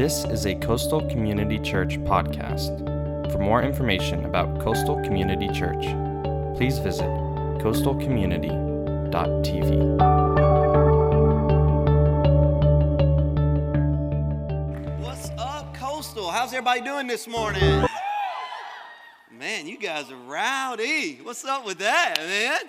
This is a Coastal Community Church podcast. For more information about Coastal Community Church, please visit coastalcommunity.tv. What's up, Coastal? How's everybody doing this morning? Man, you guys are rowdy. What's up with that, man?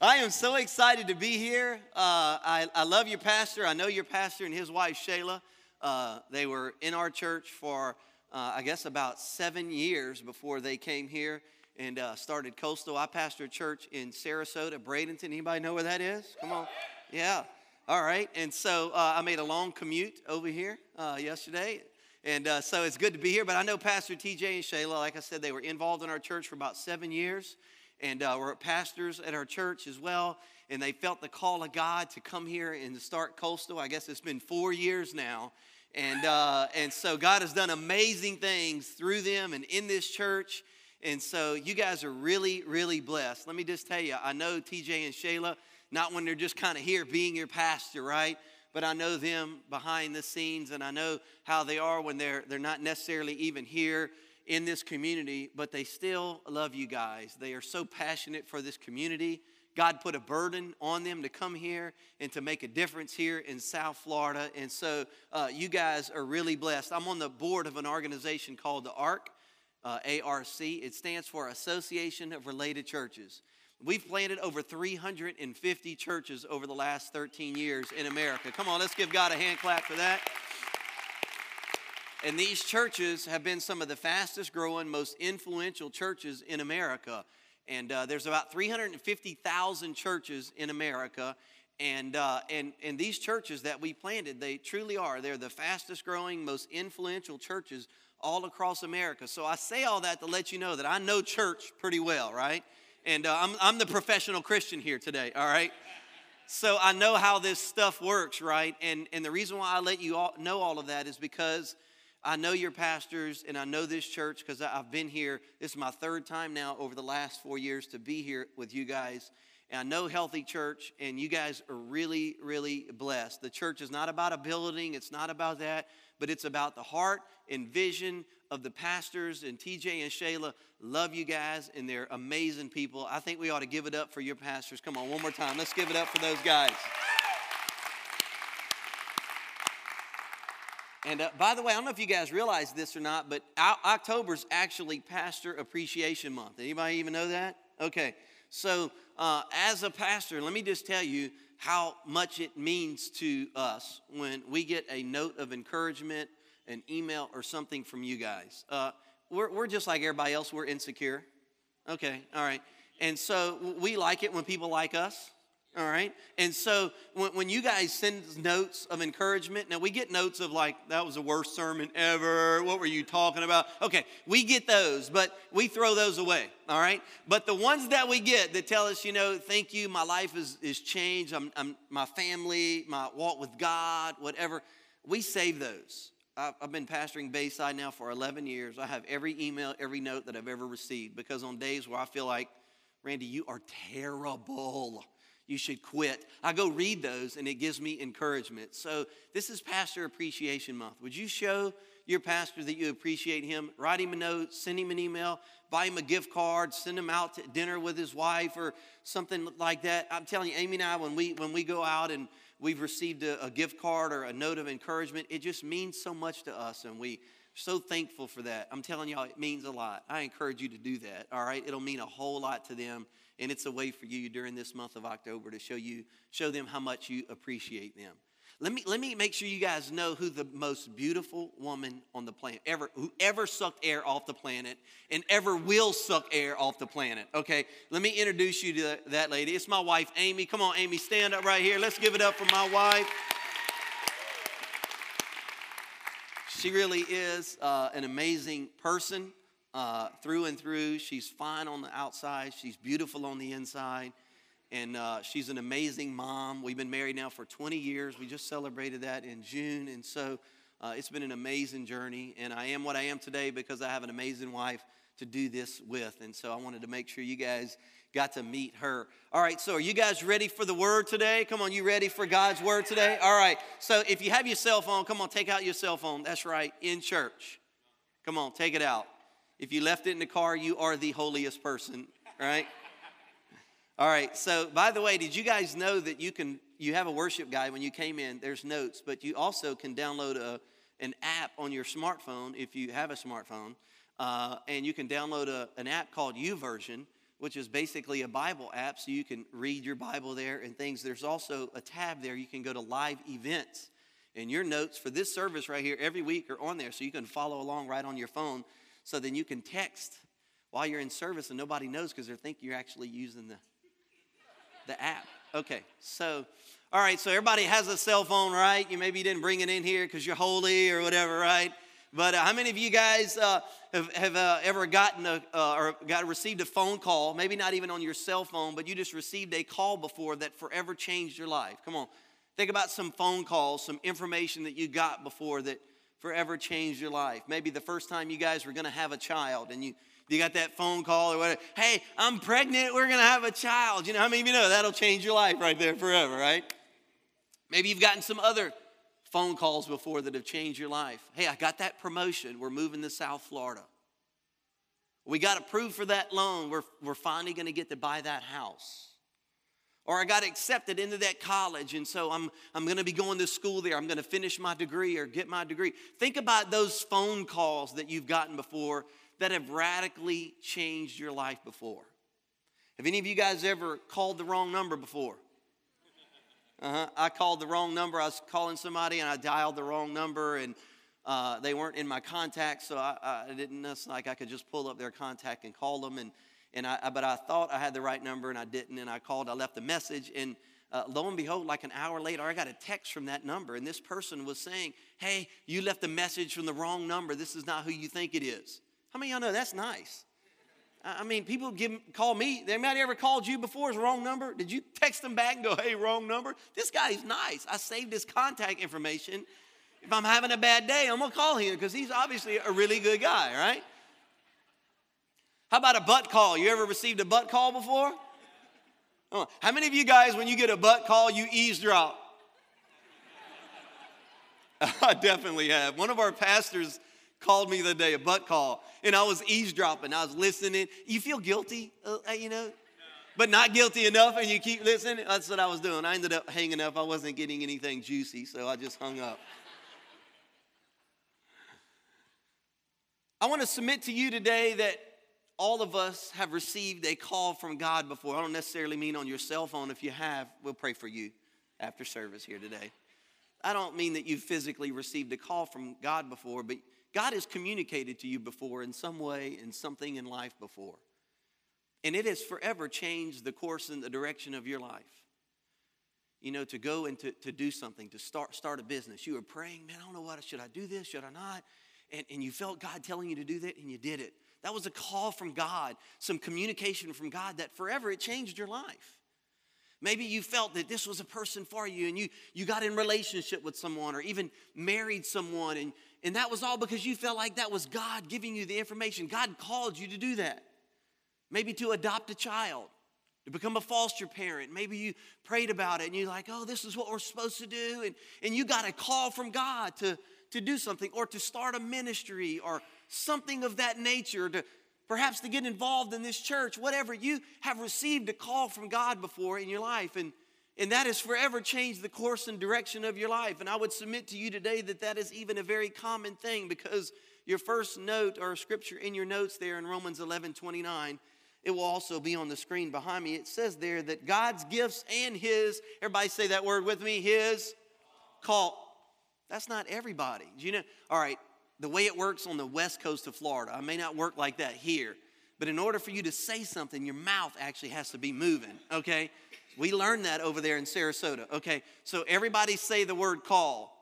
I am so excited to be here. Uh, I, I love your pastor. I know your pastor and his wife, Shayla. Uh, they were in our church for, uh, I guess, about seven years before they came here and uh, started Coastal. I pastor a church in Sarasota, Bradenton. Anybody know where that is? Come on. Yeah. All right. And so uh, I made a long commute over here uh, yesterday. And so it's good to be here. But I know Pastor TJ and Shayla, like I said, they were involved in our church for about seven years. And uh, we're pastors at our church as well. And they felt the call of God to come here and start Coastal. I guess it's been four years now. And, uh, and so God has done amazing things through them and in this church. And so you guys are really, really blessed. Let me just tell you, I know TJ and Shayla, not when they're just kind of here being your pastor, right? But I know them behind the scenes and I know how they are when they're, they're not necessarily even here in this community, but they still love you guys. They are so passionate for this community. God put a burden on them to come here and to make a difference here in South Florida. And so uh, you guys are really blessed. I'm on the board of an organization called the ARC, uh, ARC. It stands for Association of Related Churches. We've planted over 350 churches over the last 13 years in America. Come on, let's give God a hand clap for that. And these churches have been some of the fastest growing, most influential churches in America. And uh, there's about 350,000 churches in America. And, uh, and, and these churches that we planted, they truly are. They're the fastest growing, most influential churches all across America. So I say all that to let you know that I know church pretty well, right? And uh, I'm, I'm the professional Christian here today, all right? So I know how this stuff works, right? And, and the reason why I let you all know all of that is because I know your pastors and I know this church because I've been here. This is my third time now over the last four years to be here with you guys. And I know Healthy Church, and you guys are really, really blessed. The church is not about a building, it's not about that, but it's about the heart and vision of the pastors. And TJ and Shayla love you guys, and they're amazing people. I think we ought to give it up for your pastors. Come on, one more time. Let's give it up for those guys. And uh, by the way, I don't know if you guys realize this or not, but October is actually Pastor Appreciation Month. Anybody even know that? Okay. So, uh, as a pastor, let me just tell you how much it means to us when we get a note of encouragement, an email, or something from you guys. Uh, we're, we're just like everybody else, we're insecure. Okay, all right. And so we like it when people like us. All right. And so when, when you guys send notes of encouragement, now we get notes of like, that was the worst sermon ever. What were you talking about? Okay. We get those, but we throw those away. All right. But the ones that we get that tell us, you know, thank you, my life is, is changed, I'm, I'm, my family, my walk with God, whatever, we save those. I've been pastoring Bayside now for 11 years. I have every email, every note that I've ever received because on days where I feel like, Randy, you are terrible you should quit. I go read those and it gives me encouragement. So, this is Pastor Appreciation Month. Would you show your pastor that you appreciate him? Write him a note, send him an email, buy him a gift card, send him out to dinner with his wife or something like that. I'm telling you, Amy and I, when we, when we go out and we've received a, a gift card or a note of encouragement, it just means so much to us and we're so thankful for that. I'm telling y'all, it means a lot. I encourage you to do that, all right? It'll mean a whole lot to them and it's a way for you during this month of October to show you show them how much you appreciate them. Let me let me make sure you guys know who the most beautiful woman on the planet ever who ever sucked air off the planet and ever will suck air off the planet. Okay, let me introduce you to that lady. It's my wife Amy. Come on, Amy, stand up right here. Let's give it up for my wife. She really is uh, an amazing person uh, through and through. She's fine on the outside, she's beautiful on the inside, and uh, she's an amazing mom. We've been married now for 20 years. We just celebrated that in June, and so uh, it's been an amazing journey. And I am what I am today because I have an amazing wife to do this with. And so I wanted to make sure you guys got to meet her. All right, so are you guys ready for the word today? Come on, you ready for God's word today? All right, so if you have your cell phone, come on, take out your cell phone. That's right, in church. Come on, take it out. If you left it in the car, you are the holiest person, right? All right, so by the way, did you guys know that you can you have a worship guide when you came in, there's notes, but you also can download a, an app on your smartphone if you have a smartphone. Uh, and you can download a, an app called YouVersion, which is basically a Bible app, so you can read your Bible there and things. There's also a tab there you can go to live events. And your notes for this service right here every week are on there, so you can follow along right on your phone. So then you can text while you're in service and nobody knows because they think you're actually using the, the app. Okay, so, all right, so everybody has a cell phone, right? You maybe didn't bring it in here because you're holy or whatever, right? But uh, how many of you guys uh, have, have uh, ever gotten a, uh, or got received a phone call, maybe not even on your cell phone, but you just received a call before that forever changed your life? Come on, think about some phone calls, some information that you got before that forever changed your life. Maybe the first time you guys were going to have a child and you you got that phone call or whatever. Hey, I'm pregnant. We're going to have a child. You know, how many of you know that'll change your life right there forever, right? Maybe you've gotten some other phone calls before that have changed your life. Hey, I got that promotion. We're moving to South Florida. We got approved for that loan. We're, we're finally going to get to buy that house. Or I got accepted into that college, and so I'm, I'm to be going to school there. I'm to finish my degree or get my degree. Think about those phone calls that you've gotten before that have radically changed your life before? Have any of you guys ever called the wrong number before? Uh-huh. I called the wrong number. I was calling somebody and I dialed the wrong number and uh, they weren't in my contacts, so I, I didn't. It's like I could just pull up their contact and call them. And, and I, but I thought I had the right number and I didn't. And I called, I left a message. And uh, lo and behold, like an hour later, I got a text from that number. And this person was saying, Hey, you left a message from the wrong number. This is not who you think it is. How many of y'all know that's nice? I mean, people give, call me. Anybody ever called you before? Is wrong number? Did you text them back and go, "Hey, wrong number"? This guy's nice. I saved his contact information. If I'm having a bad day, I'm gonna call him because he's obviously a really good guy, right? How about a butt call? You ever received a butt call before? How many of you guys, when you get a butt call, you eavesdrop? I definitely have. One of our pastors called me the day, a butt call, and I was eavesdropping. I was listening. You feel guilty, uh, you know, but not guilty enough, and you keep listening. That's what I was doing. I ended up hanging up. I wasn't getting anything juicy, so I just hung up. I want to submit to you today that all of us have received a call from God before. I don't necessarily mean on your cell phone. If you have, we'll pray for you after service here today. I don't mean that you've physically received a call from God before, but God has communicated to you before in some way, in something in life before. And it has forever changed the course and the direction of your life. You know, to go and to, to do something, to start, start a business. You were praying, man, I don't know what, should I do this? Should I not? And, and you felt God telling you to do that, and you did it. That was a call from God, some communication from God that forever it changed your life. Maybe you felt that this was a person for you and you, you got in relationship with someone or even married someone and, and that was all because you felt like that was God giving you the information. God called you to do that. Maybe to adopt a child, to become a foster parent. Maybe you prayed about it and you're like, oh, this is what we're supposed to do. And, and you got a call from God to, to do something or to start a ministry or something of that nature, to perhaps to get involved in this church, whatever. You have received a call from God before in your life. And and that has forever changed the course and direction of your life. And I would submit to you today that that is even a very common thing because your first note or scripture in your notes there in Romans 11 29, it will also be on the screen behind me. It says there that God's gifts and His, everybody say that word with me, His call. That's not everybody. You know? All right, the way it works on the west coast of Florida, I may not work like that here, but in order for you to say something, your mouth actually has to be moving, okay? We learned that over there in Sarasota. Okay, so everybody say the word call.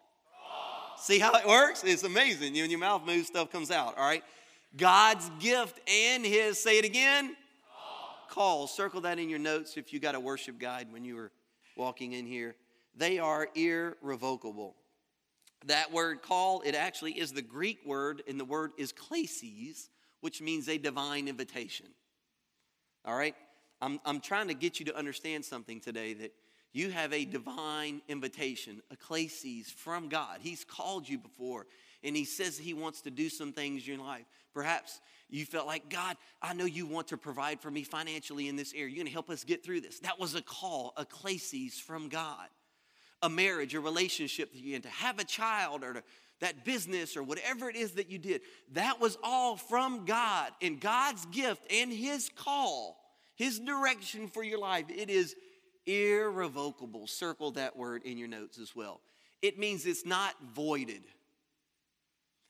See how it works? It's amazing. You, when your mouth moves, stuff comes out, all right? God's gift and his, say it again, call. call. Circle that in your notes if you got a worship guide when you were walking in here. They are irrevocable. That word call, it actually is the Greek word, and the word is klesis, which means a divine invitation. All right? I'm, I'm trying to get you to understand something today that you have a divine invitation, ecclesies from God. He's called you before, and He says He wants to do some things in your life. Perhaps you felt like, God, I know you want to provide for me financially in this area. You're going to help us get through this. That was a call, ecclesies from God. A marriage, a relationship that you had to have a child or to, that business or whatever it is that you did. That was all from God and God's gift and His call, His direction for your life. It is irrevocable. Circle that word in your notes as well. It means it's not voided.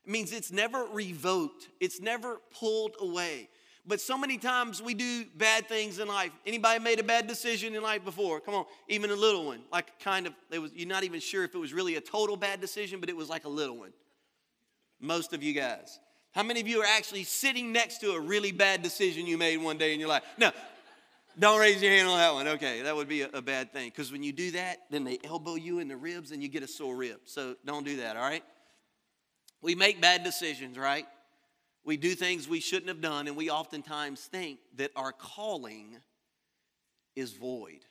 It means it's never revoked. It's never pulled away. But so many times we do bad things in life. Anybody made a bad decision in life before? Come on, even a little one. Like kind of, it was, you're not even sure if it was really a total bad decision, but it was like a little one. Most of you guys. How many of you are actually sitting next to a really bad decision you made one day in your life? No, don't raise your hand on that one. Okay, that would be a, a bad thing. Because when you do that, then they elbow you in the ribs and you get a sore rib. So don't do that, all right? We make bad decisions, right? We do things we shouldn't have done, and we oftentimes think that our calling is void.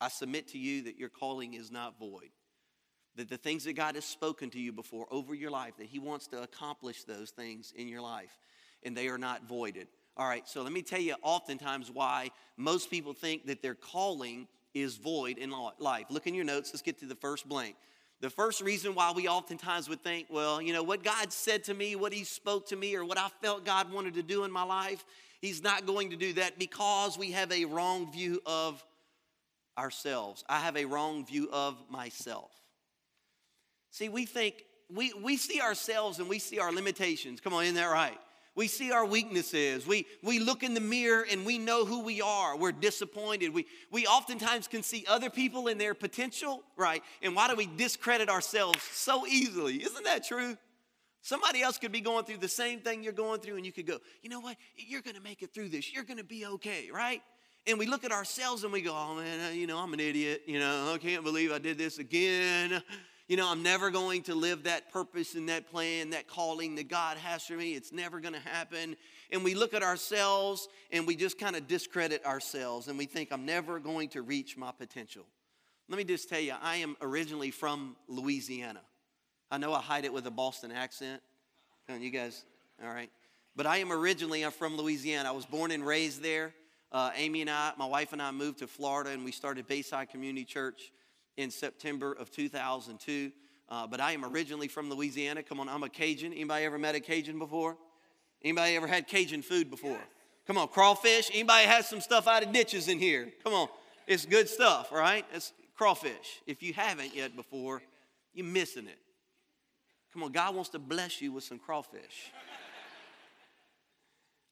I submit to you that your calling is not void. That the things that God has spoken to you before over your life, that He wants to accomplish those things in your life, and they are not voided. All right, so let me tell you oftentimes why most people think that their calling is void in life. Look in your notes, let's get to the first blank. The first reason why we oftentimes would think, well, you know, what God said to me, what He spoke to me, or what I felt God wanted to do in my life, He's not going to do that because we have a wrong view of ourselves. I have a wrong view of myself. See, we think, we, we see ourselves and we see our limitations. Come on, isn't that right? We see our weaknesses. We, we look in the mirror and we know who we are. We're disappointed. We, we oftentimes can see other people in their potential, right? And why do we discredit ourselves so easily? Isn't that true? Somebody else could be going through the same thing you're going through, and you could go, you know what? You're going to make it through this. You're going to be okay, right? And we look at ourselves and we go, oh man, you know, I'm an idiot. You know, I can't believe I did this again you know, I'm never going to live that purpose and that plan, that calling that God has for me. It's never going to happen. And we look at ourselves and we just kind of discredit ourselves and we think, I'm never going to reach my potential. Let me just tell you, I am originally from Louisiana. I know I hide it with a Boston accent. You guys, all right. But I am originally I'm from Louisiana. I was born and raised there. Uh, Amy and I, my wife and I moved to Florida and we started Bayside Community Church in September of 2002. Uh, but I am originally from Louisiana. Come on, I'm a Cajun. Anybody ever met a Cajun before? Anybody ever had Cajun food before? Come on, crawfish. Anybody has some stuff out of ditches in here? Come on, it's good stuff, right? It's crawfish. If you haven't yet before, you're missing it. Come on, God wants to bless you with some crawfish.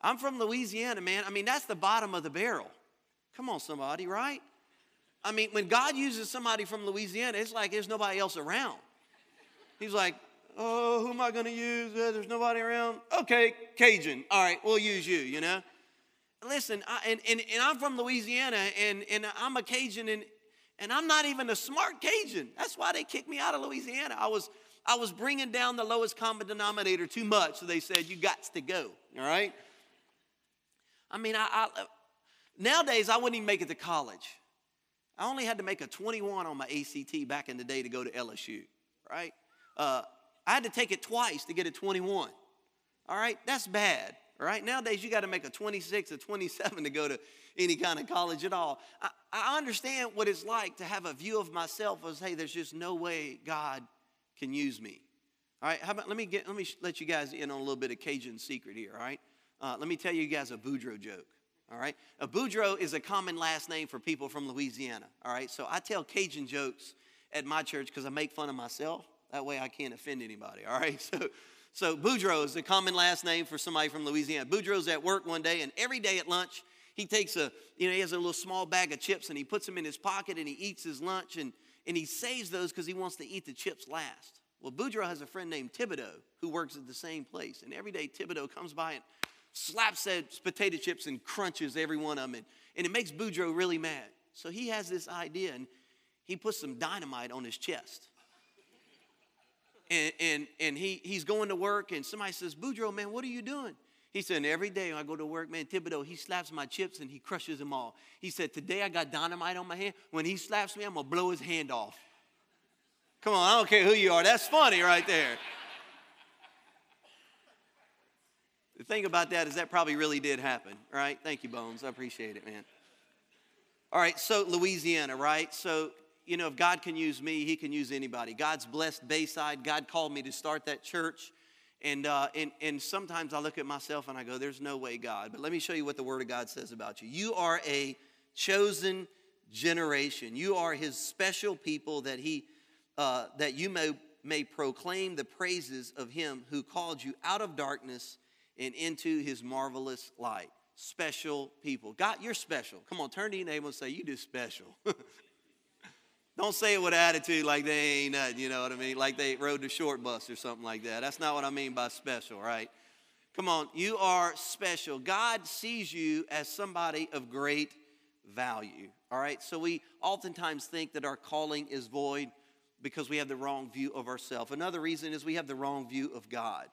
I'm from Louisiana, man. I mean, that's the bottom of the barrel. Come on, somebody, right? I mean, when God uses somebody from Louisiana, it's like there's nobody else around. He's like, oh, who am I going to use? Uh, there's nobody around. Okay, Cajun. All right, we'll use you, you know? Listen, I, and, and, and I'm from Louisiana, and, and I'm a Cajun, and, and I'm not even a smart Cajun. That's why they kicked me out of Louisiana. I was, I was bringing down the lowest common denominator too much, so they said, you got to go, all right? I mean, I, I nowadays, I wouldn't even make it to college. I only had to make a 21 on my ACT back in the day to go to LSU, right? Uh, I had to take it twice to get a 21. All right, that's bad. All right, nowadays you got to make a 26 or 27 to go to any kind of college at all. I, I understand what it's like to have a view of myself as, hey, there's just no way God can use me. All right, how about let me get let me let you guys in on a little bit of Cajun secret here. All right, uh, let me tell you guys a Boudreaux joke all right? Boudreaux is a common last name for people from Louisiana, all right? So I tell Cajun jokes at my church because I make fun of myself. That way I can't offend anybody, all right? So, so Boudreaux is a common last name for somebody from Louisiana. Boudreaux's at work one day, and every day at lunch, he takes a, you know, he has a little small bag of chips and he puts them in his pocket and he eats his lunch and, and he saves those because he wants to eat the chips last. Well, Boudreaux has a friend named Thibodeau who works at the same place. And every day Thibodeau comes by and slaps those potato chips and crunches every one of them. And, and it makes Boudreaux really mad. So he has this idea and he puts some dynamite on his chest. And, and, and he, he's going to work and somebody says, Boudreaux, man, what are you doing? He said, every day when I go to work, man, Thibodeau, he slaps my chips and he crushes them all. He said, today I got dynamite on my hand. When he slaps me, I'm going to blow his hand off. Come on, I don't care who you are. That's funny right there. The thing about that is that probably really did happen, right? Thank you, Bones. I appreciate it, man. All right, so Louisiana, right? So, you know, if God can use me, he can use anybody. God's blessed Bayside. God called me to start that church. And, uh, and, and sometimes I look at myself and I go, there's no way, God. But let me show you what the Word of God says about you. You are a chosen generation. You are His special people that He, uh, that you may, may proclaim the praises of Him who called you out of darkness and into His marvelous light. Special people. God, you're special. Come on, turn to your neighbor and say, You do special. Don't say it with attitude like they ain't nothing, you know what I mean? Like they rode the short bus or something like that. That's not what I mean by special, right? Come on, you are special. God sees you as somebody of great value, all right? So we oftentimes think that our calling is void because we have the wrong view of ourselves. Another reason is we have the wrong view of God.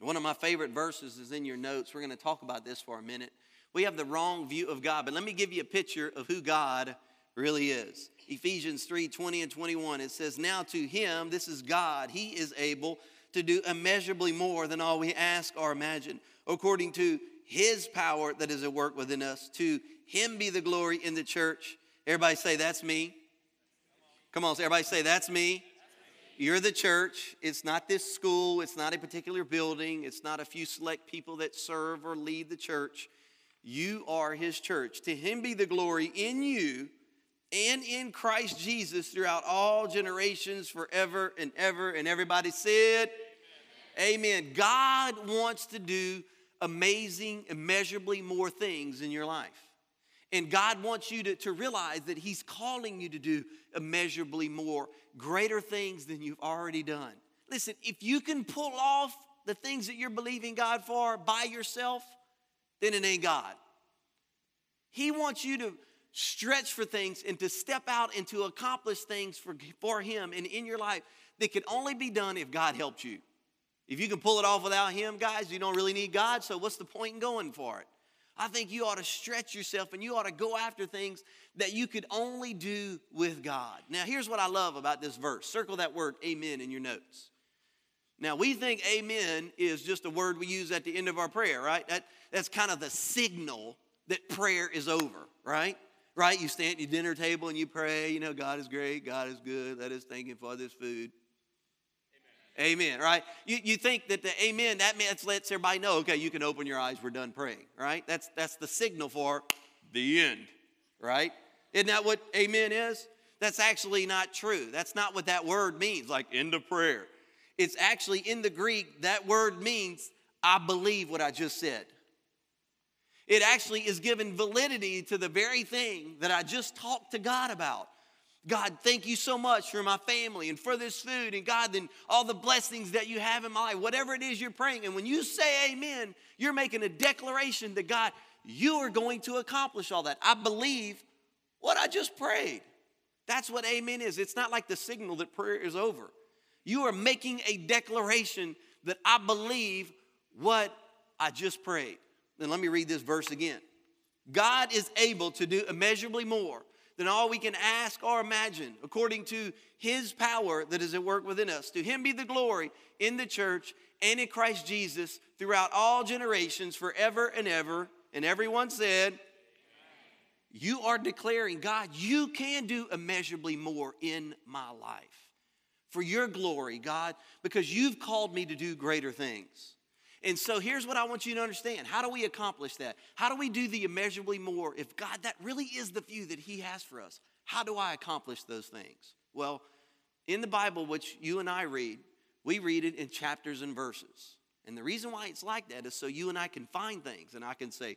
One of my favorite verses is in your notes. We're going to talk about this for a minute. We have the wrong view of God, but let me give you a picture of who God really is. Ephesians 3 20 and 21, it says, Now to him, this is God, he is able to do immeasurably more than all we ask or imagine, according to his power that is at work within us. To him be the glory in the church. Everybody say, That's me. Come on, everybody say, That's me. You're the church. It's not this school. It's not a particular building. It's not a few select people that serve or lead the church. You are his church. To him be the glory in you and in Christ Jesus throughout all generations, forever and ever. And everybody said, Amen. Amen. God wants to do amazing, immeasurably more things in your life. And God wants you to, to realize that He's calling you to do immeasurably more, greater things than you've already done. Listen, if you can pull off the things that you're believing God for by yourself, then it ain't God. He wants you to stretch for things and to step out and to accomplish things for, for Him and in your life that can only be done if God helped you. If you can pull it off without Him, guys, you don't really need God, so what's the point in going for it? I think you ought to stretch yourself and you ought to go after things that you could only do with God. Now, here's what I love about this verse circle that word amen in your notes. Now, we think amen is just a word we use at the end of our prayer, right? That, that's kind of the signal that prayer is over, right? right? You stand at your dinner table and you pray, you know, God is great, God is good, let us thank Him for this food. Amen, amen right? You, you think that the amen, that means lets everybody know, okay, you can open your eyes, we're done praying, right? That's, that's the signal for the end, right? Isn't that what amen is? That's actually not true. That's not what that word means, like end of prayer. It's actually in the Greek, that word means, I believe what I just said. It actually is giving validity to the very thing that I just talked to God about. God, thank you so much for my family and for this food, and God, then all the blessings that you have in my life, whatever it is you're praying. And when you say amen, you're making a declaration that God, you are going to accomplish all that. I believe what I just prayed. That's what amen is. It's not like the signal that prayer is over. You are making a declaration that I believe what I just prayed. Then let me read this verse again. God is able to do immeasurably more than all we can ask or imagine, according to his power that is at work within us. To him be the glory in the church and in Christ Jesus throughout all generations, forever and ever. And everyone said, You are declaring, God, you can do immeasurably more in my life for your glory, God, because you've called me to do greater things. And so here's what I want you to understand. How do we accomplish that? How do we do the immeasurably more if God, that really is the view that He has for us? How do I accomplish those things? Well, in the Bible, which you and I read, we read it in chapters and verses. And the reason why it's like that is so you and I can find things and I can say,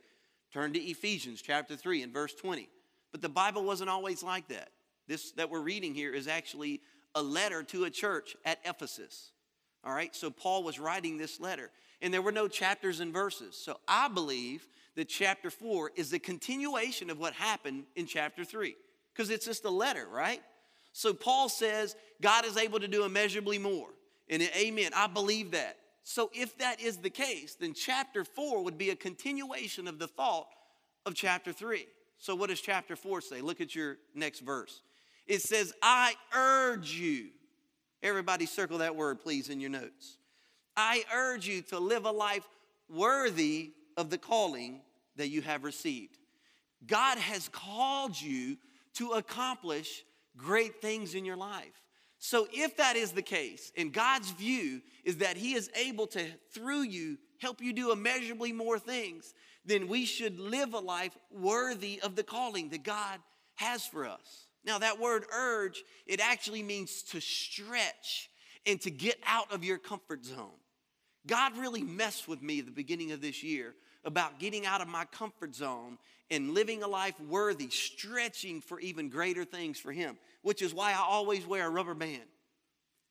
turn to Ephesians chapter 3 and verse 20. But the Bible wasn't always like that. This that we're reading here is actually a letter to a church at Ephesus. All right, so Paul was writing this letter and there were no chapters and verses. So I believe that chapter four is the continuation of what happened in chapter three, because it's just a letter, right? So Paul says God is able to do immeasurably more. And amen, I believe that. So, if that is the case, then chapter 4 would be a continuation of the thought of chapter 3. So, what does chapter 4 say? Look at your next verse. It says, I urge you. Everybody, circle that word, please, in your notes. I urge you to live a life worthy of the calling that you have received. God has called you to accomplish great things in your life. So, if that is the case, and God's view is that He is able to, through you, help you do immeasurably more things, then we should live a life worthy of the calling that God has for us. Now, that word urge, it actually means to stretch and to get out of your comfort zone. God really messed with me at the beginning of this year about getting out of my comfort zone and living a life worthy, stretching for even greater things for Him, which is why I always wear a rubber band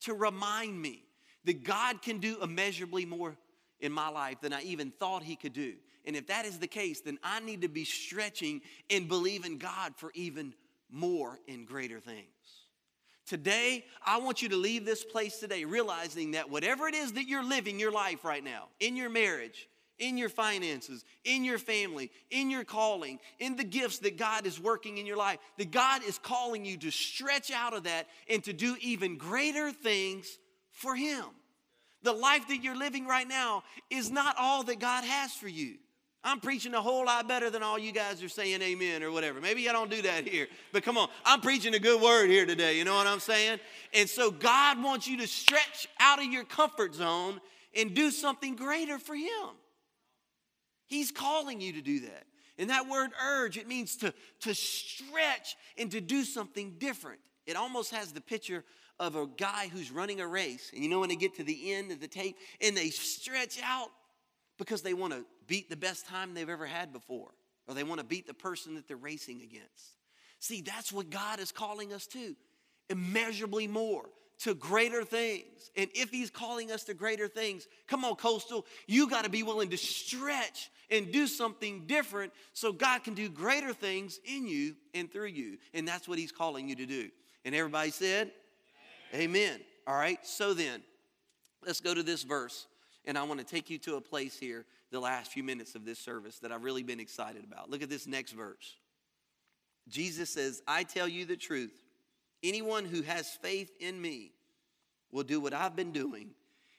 to remind me that God can do immeasurably more in my life than I even thought He could do. And if that is the case, then I need to be stretching and believing God for even more and greater things. Today, I want you to leave this place today realizing that whatever it is that you're living your life right now, in your marriage, in your finances, in your family, in your calling, in the gifts that God is working in your life, that God is calling you to stretch out of that and to do even greater things for Him. The life that you're living right now is not all that God has for you. I'm preaching a whole lot better than all you guys are saying amen or whatever. Maybe I don't do that here, but come on, I'm preaching a good word here today. You know what I'm saying? And so God wants you to stretch out of your comfort zone and do something greater for Him. He's calling you to do that. And that word urge, it means to, to stretch and to do something different. It almost has the picture of a guy who's running a race. And you know when they get to the end of the tape and they stretch out because they want to beat the best time they've ever had before, or they want to beat the person that they're racing against. See, that's what God is calling us to immeasurably more to greater things. And if He's calling us to greater things, come on, Coastal, you got to be willing to stretch and do something different so God can do greater things in you and through you. And that's what He's calling you to do. And everybody said, Amen. Amen. All right, so then, let's go to this verse. And I want to take you to a place here, the last few minutes of this service, that I've really been excited about. Look at this next verse. Jesus says, I tell you the truth. Anyone who has faith in me will do what I've been doing,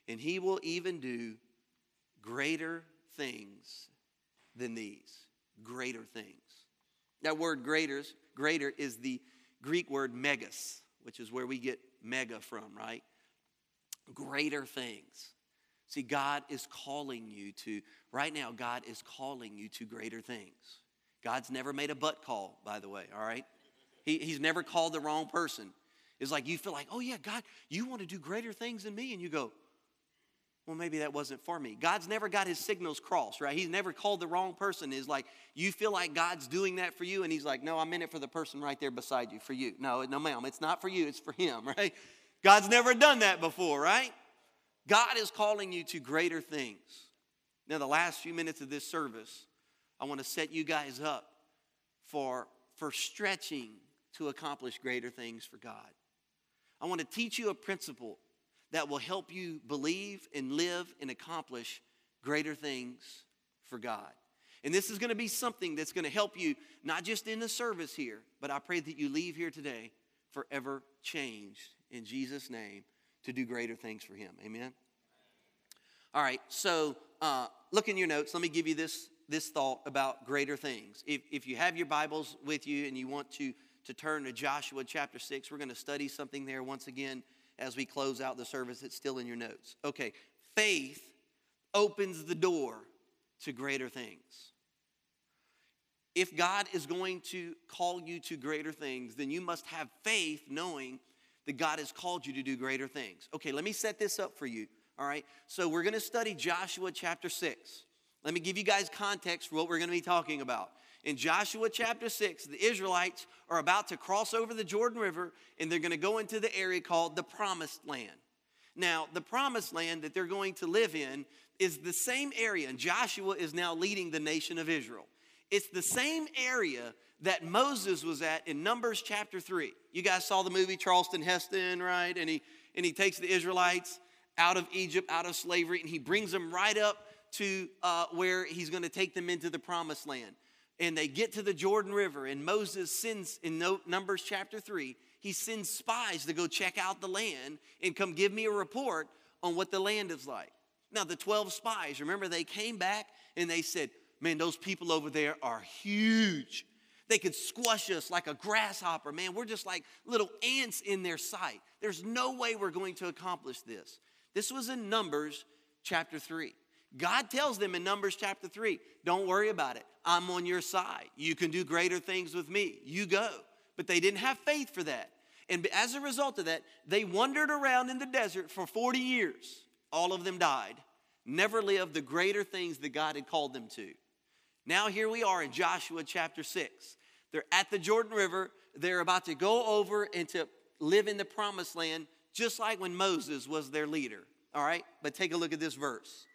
and he will even do greater things than these. Greater things. That word greater, greater is the Greek word megas, which is where we get mega from, right? Greater things. See, God is calling you to, right now, God is calling you to greater things. God's never made a butt call, by the way, all right? He, he's never called the wrong person. It's like you feel like, oh, yeah, God, you want to do greater things than me. And you go, well, maybe that wasn't for me. God's never got his signals crossed, right? He's never called the wrong person. Is like you feel like God's doing that for you, and he's like, no, I'm in it for the person right there beside you, for you. No, no, ma'am, it's not for you, it's for him, right? God's never done that before, right? God is calling you to greater things. Now, the last few minutes of this service, I want to set you guys up for, for stretching to accomplish greater things for God. I want to teach you a principle that will help you believe and live and accomplish greater things for God. And this is going to be something that's going to help you, not just in the service here, but I pray that you leave here today forever changed in Jesus' name to do greater things for Him. Amen? All right, so uh, look in your notes. Let me give you this, this thought about greater things. If, if you have your Bibles with you and you want to, to turn to Joshua chapter 6, we're going to study something there once again as we close out the service. It's still in your notes. Okay, faith opens the door to greater things. If God is going to call you to greater things, then you must have faith knowing that God has called you to do greater things. Okay, let me set this up for you. All right, so we're going to study Joshua chapter 6. Let me give you guys context for what we're going to be talking about. In Joshua chapter 6, the Israelites are about to cross over the Jordan River and they're going to go into the area called the Promised Land. Now, the Promised Land that they're going to live in is the same area, and Joshua is now leading the nation of Israel. It's the same area that Moses was at in Numbers chapter 3. You guys saw the movie Charlton Heston, right? And he, and he takes the Israelites out of Egypt, out of slavery, and he brings them right up to uh, where he's going to take them into the promised land. And they get to the Jordan River, and Moses sends, in Numbers chapter 3, he sends spies to go check out the land and come give me a report on what the land is like. Now, the 12 spies, remember, they came back and they said, Man, those people over there are huge. They could squash us like a grasshopper. Man, we're just like little ants in their sight. There's no way we're going to accomplish this. This was in Numbers chapter 3. God tells them in Numbers chapter 3, don't worry about it. I'm on your side. You can do greater things with me. You go. But they didn't have faith for that. And as a result of that, they wandered around in the desert for 40 years. All of them died, never lived the greater things that God had called them to. Now, here we are in Joshua chapter 6. They're at the Jordan River. They're about to go over and to live in the promised land, just like when Moses was their leader. All right? But take a look at this verse.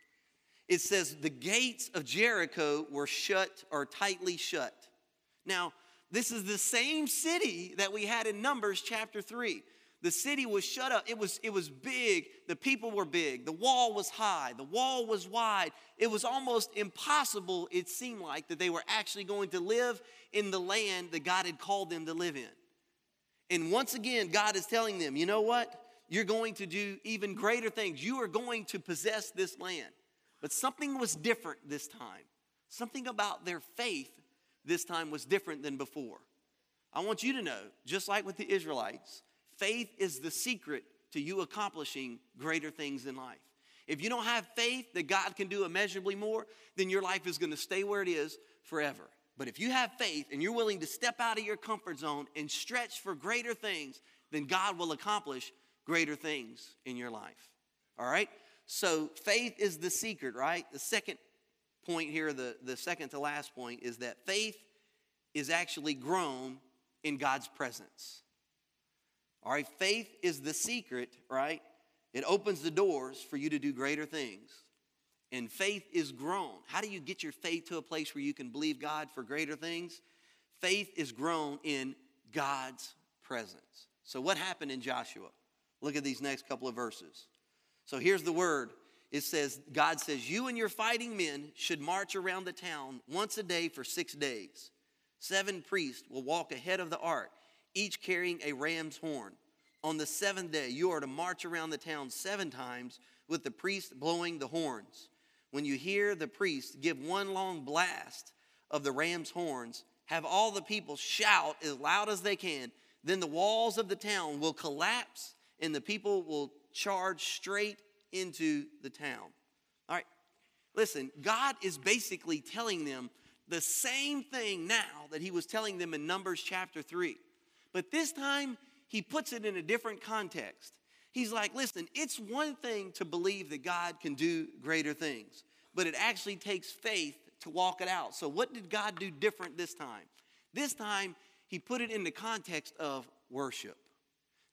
It says, The gates of Jericho were shut or tightly shut. Now, this is the same city that we had in Numbers chapter 3. The city was shut up. It was, it was big. The people were big. The wall was high. The wall was wide. It was almost impossible, it seemed like, that they were actually going to live in the land that God had called them to live in. And once again, God is telling them, you know what? You're going to do even greater things. You are going to possess this land. But something was different this time. Something about their faith this time was different than before. I want you to know, just like with the Israelites, Faith is the secret to you accomplishing greater things in life. If you don't have faith that God can do immeasurably more, then your life is going to stay where it is forever. But if you have faith and you're willing to step out of your comfort zone and stretch for greater things, then God will accomplish greater things in your life. All right? So faith is the secret, right? The second point here, the, the second to last point, is that faith is actually grown in God's presence. All right, faith is the secret, right? It opens the doors for you to do greater things. And faith is grown. How do you get your faith to a place where you can believe God for greater things? Faith is grown in God's presence. So, what happened in Joshua? Look at these next couple of verses. So, here's the word it says, God says, You and your fighting men should march around the town once a day for six days. Seven priests will walk ahead of the ark each carrying a ram's horn. On the seventh day, you are to march around the town seven times with the priest blowing the horns. When you hear the priest give one long blast of the ram's horns, have all the people shout as loud as they can. Then the walls of the town will collapse and the people will charge straight into the town. All right, listen, God is basically telling them the same thing now that he was telling them in Numbers chapter 3. But this time, he puts it in a different context. He's like, listen, it's one thing to believe that God can do greater things, but it actually takes faith to walk it out. So, what did God do different this time? This time, he put it in the context of worship.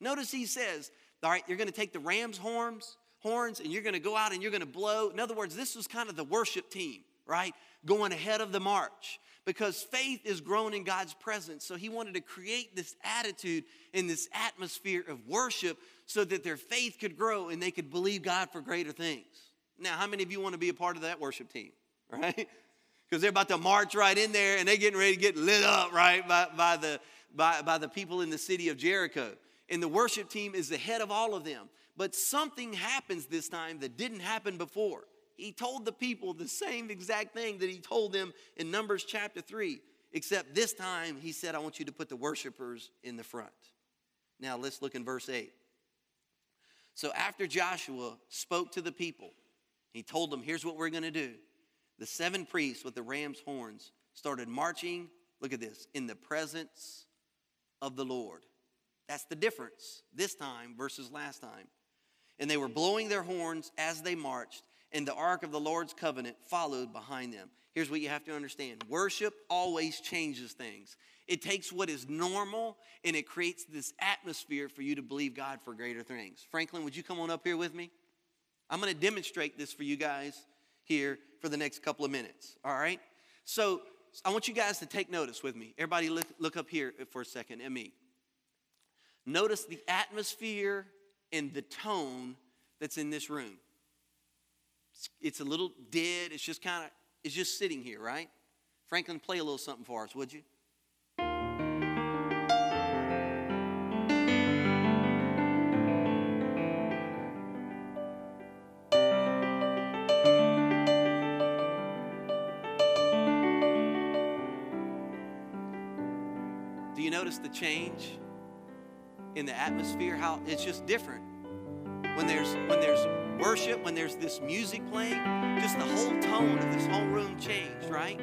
Notice he says, all right, you're going to take the ram's horns, horns, and you're going to go out and you're going to blow. In other words, this was kind of the worship team, right? Going ahead of the march because faith is grown in God's presence. So he wanted to create this attitude in this atmosphere of worship so that their faith could grow and they could believe God for greater things. Now, how many of you want to be a part of that worship team, right? Because they're about to march right in there and they're getting ready to get lit up, right, by, by, the, by, by the people in the city of Jericho. And the worship team is the head of all of them. But something happens this time that didn't happen before he told the people the same exact thing that he told them in Numbers chapter 3, except this time he said, I want you to put the worshipers in the front. Now let's look in verse 8. So after Joshua spoke to the people, he told them, Here's what we're going to do. The seven priests with the ram's horns started marching, look at this, in the presence of the Lord. That's the difference this time versus last time. And they were blowing their horns as they marched, and the ark of the Lord's covenant followed behind them. Here's what you have to understand worship always changes things. It takes what is normal and it creates this atmosphere for you to believe God for greater things. Franklin, would you come on up here with me? I'm going to demonstrate this for you guys here for the next couple of minutes. All right? So I want you guys to take notice with me. Everybody, look, look up here for a second at me. Notice the atmosphere and the tone that's in this room. It's, a little dead. It's just kind of, it's just sitting here, right? Franklin, play a little something for us, would you? Do you notice the change in the atmosphere? How it's just different when there's when there's worship, when there's this music playing, just the whole tone of this whole room changed, right?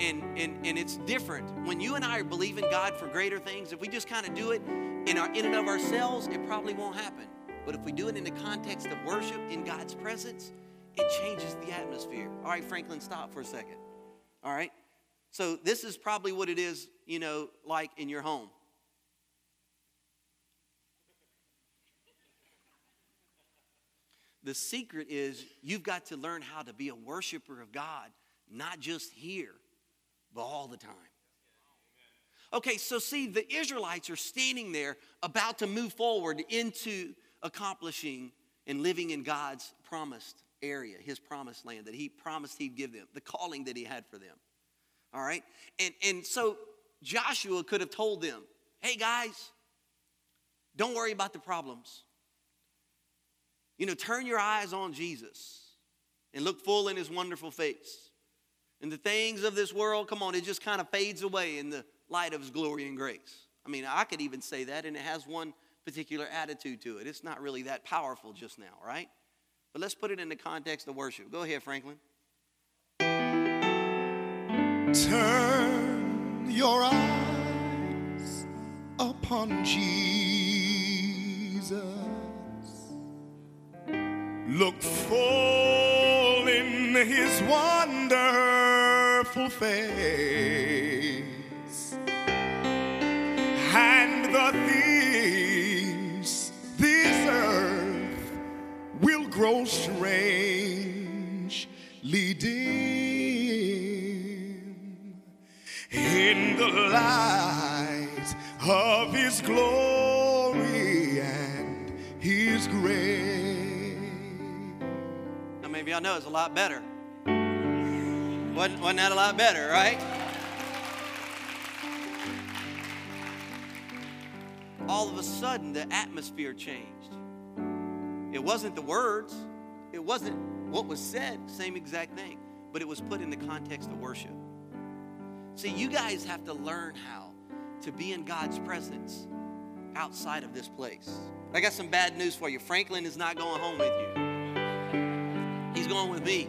And and and it's different when you and I are believing God for greater things. If we just kind of do it in our in and of ourselves, it probably won't happen. But if we do it in the context of worship in God's presence, it changes the atmosphere. All right, Franklin, stop for a second. All right. So this is probably what it is, you know, like in your home. The secret is you've got to learn how to be a worshiper of God, not just here, but all the time. Okay, so see, the Israelites are standing there about to move forward into accomplishing and living in God's promised area, his promised land that he promised he'd give them, the calling that he had for them. All right? And, and so Joshua could have told them, hey guys, don't worry about the problems. You know, turn your eyes on Jesus and look full in his wonderful face. And the things of this world, come on, it just kind of fades away in the light of his glory and grace. I mean, I could even say that, and it has one particular attitude to it. It's not really that powerful just now, right? But let's put it in the context of worship. Go ahead, Franklin. Turn your eyes upon Jesus. Look full in his wonderful face. And the things this earth will grow strangely dim in the light of his glory Now, y'all know it's a lot better. Wasn't, wasn't that a lot better, right? All of a sudden, the atmosphere changed. It wasn't the words, it wasn't what was said, same exact thing, but it was put in the context of worship. See, you guys have to learn how to be in God's presence outside of this place. I got some bad news for you. Franklin is not going home with you, going with me.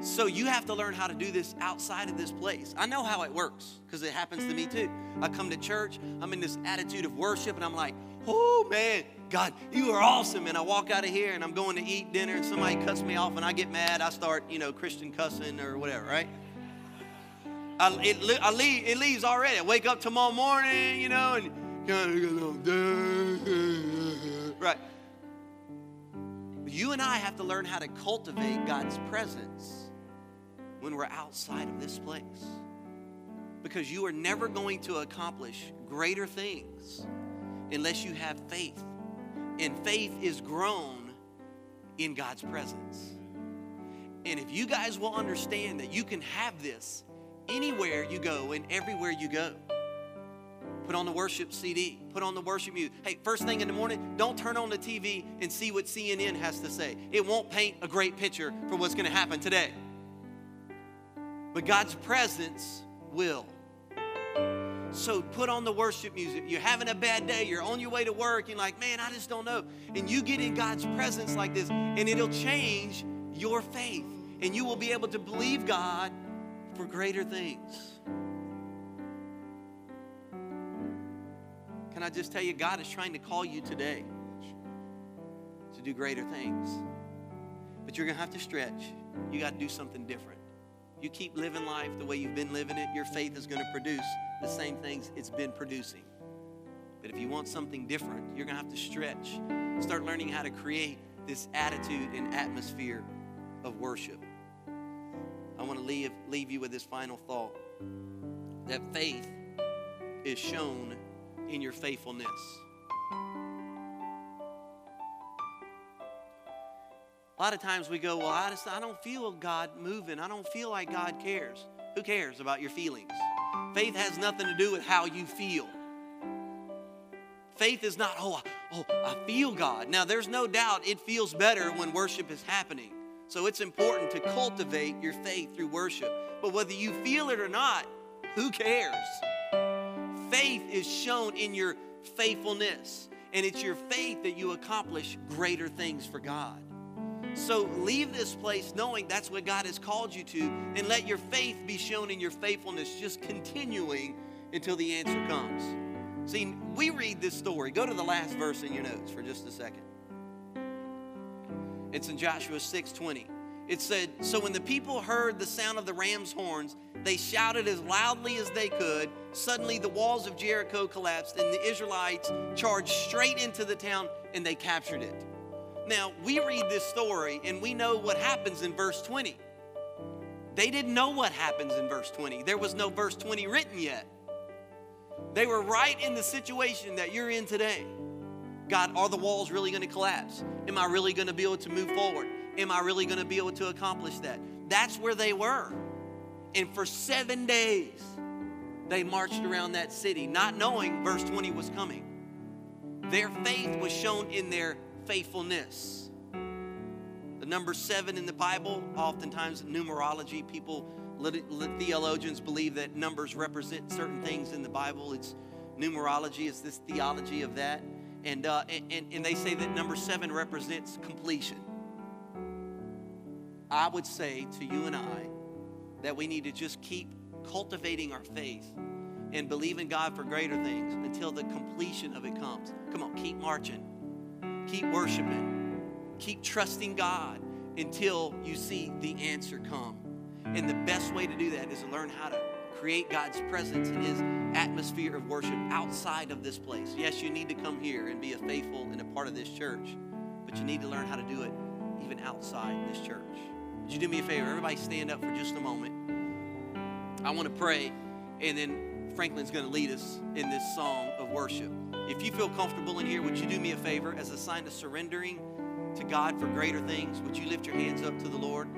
So you have to learn how to do this outside of this place. I know how it works because it happens to me too. I come to church, I'm in this attitude of worship, and I'm like, oh man, God, you are awesome. And I walk out of here and I'm going to eat dinner, and somebody cuts me off, and I get mad. I start, you know, Christian cussing or whatever, right? I, it, I leave, it leaves already. I wake up tomorrow morning, you know, and right. You and I have to learn how to cultivate God's presence when we're outside of this place. Because you are never going to accomplish greater things unless you have faith. And faith is grown in God's presence. And if you guys will understand that you can have this anywhere you go and everywhere you go, put on the worship CD, put on the worship music. Hey, first thing in the morning, don't turn on the TV and see what CNN has to say. It won't paint a great picture for what's going to happen today. But God's presence will. So put on the worship music. You're having a bad day. You're on your way to work. You're like, man, I just don't know. And you get in God's presence like this, and it'll change your faith. And you will be able to believe God for greater things. Can I just tell you, God is trying to call you today to do greater things. But you're going to have to stretch. You got to do something different. You keep living life the way you've been living it, your faith is going to produce the same things it's been producing. But if you want something different, you're going to have to stretch. Start learning how to create this attitude and atmosphere of worship. I want to leave, leave you with this final thought that faith is shown in your faithfulness. A lot of times we go, Well, I, just, I don't feel God moving. I don't feel like God cares. Who cares about your feelings? Faith has nothing to do with how you feel. Faith is not, oh, oh, I feel God. Now, there's no doubt it feels better when worship is happening. So it's important to cultivate your faith through worship. But whether you feel it or not, who cares? Faith is shown in your faithfulness, and it's your faith that you accomplish greater things for God. So leave this place knowing that's what God has called you to, and let your faith be shown in your faithfulness, just continuing until the answer comes. See, we read this story. Go to the last verse in your notes for just a second. It's in Joshua 6:20. It said, "So when the people heard the sound of the ram's horns, they shouted as loudly as they could. Suddenly the walls of Jericho collapsed, and the Israelites charged straight into the town and they captured it." Now, we read this story and we know what happens in verse 20. They didn't know what happens in verse 20. There was no verse 20 written yet. They were right in the situation that you're in today. God, are the walls really going to collapse? Am I really going to be able to move forward? Am I really going to be able to accomplish that? That's where they were. And for seven days, they marched around that city, not knowing verse 20 was coming. Their faith was shown in their faithfulness. The number seven in the Bible, oftentimes numerology, people theologians believe that numbers represent certain things in the Bible. It's numerology, it's this theology of that. And, uh, and, and they say that number seven represents completion. I would say to you and I that we need to just keep cultivating our faith and believe in God for greater things until the completion of it comes. Come on, keep marching, keep worshiping, keep trusting God until you see the answer come. And the best way to do that is to learn how to create God's presence in His atmosphere of worship outside of this place. Yes, you need to come here and be a faithful and a part of this church, but you need to learn how to do it even outside this church. Would you do me a favor? Everybody stand up for just a moment. I want to pray, and then Franklin's going to lead us in this song of worship. If you feel comfortable in here, would you do me a favor as a sign of surrendering to God for greater things? Would you lift your hands up to the Lord?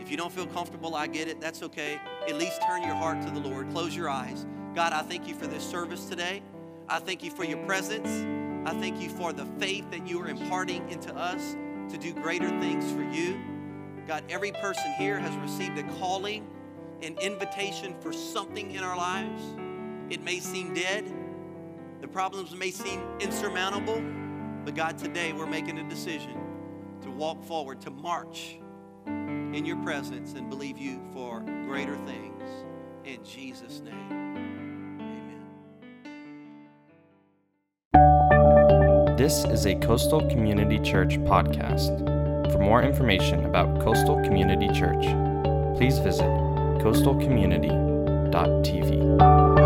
If you don't feel comfortable, I get it. That's okay. At least turn your heart to the Lord. Close your eyes. God, I thank you for this service today. I thank you for your presence. I thank you for the faith that you are imparting into us to do greater things for you. God, every person here has received a calling, an invitation for something in our lives. It may seem dead, the problems may seem insurmountable, but God, today we're making a decision to walk forward, to march in your presence and believe you for greater things. In Jesus' name, amen. This is a Coastal Community Church podcast. For more information about Coastal Community Church, please visit coastalcommunity.tv.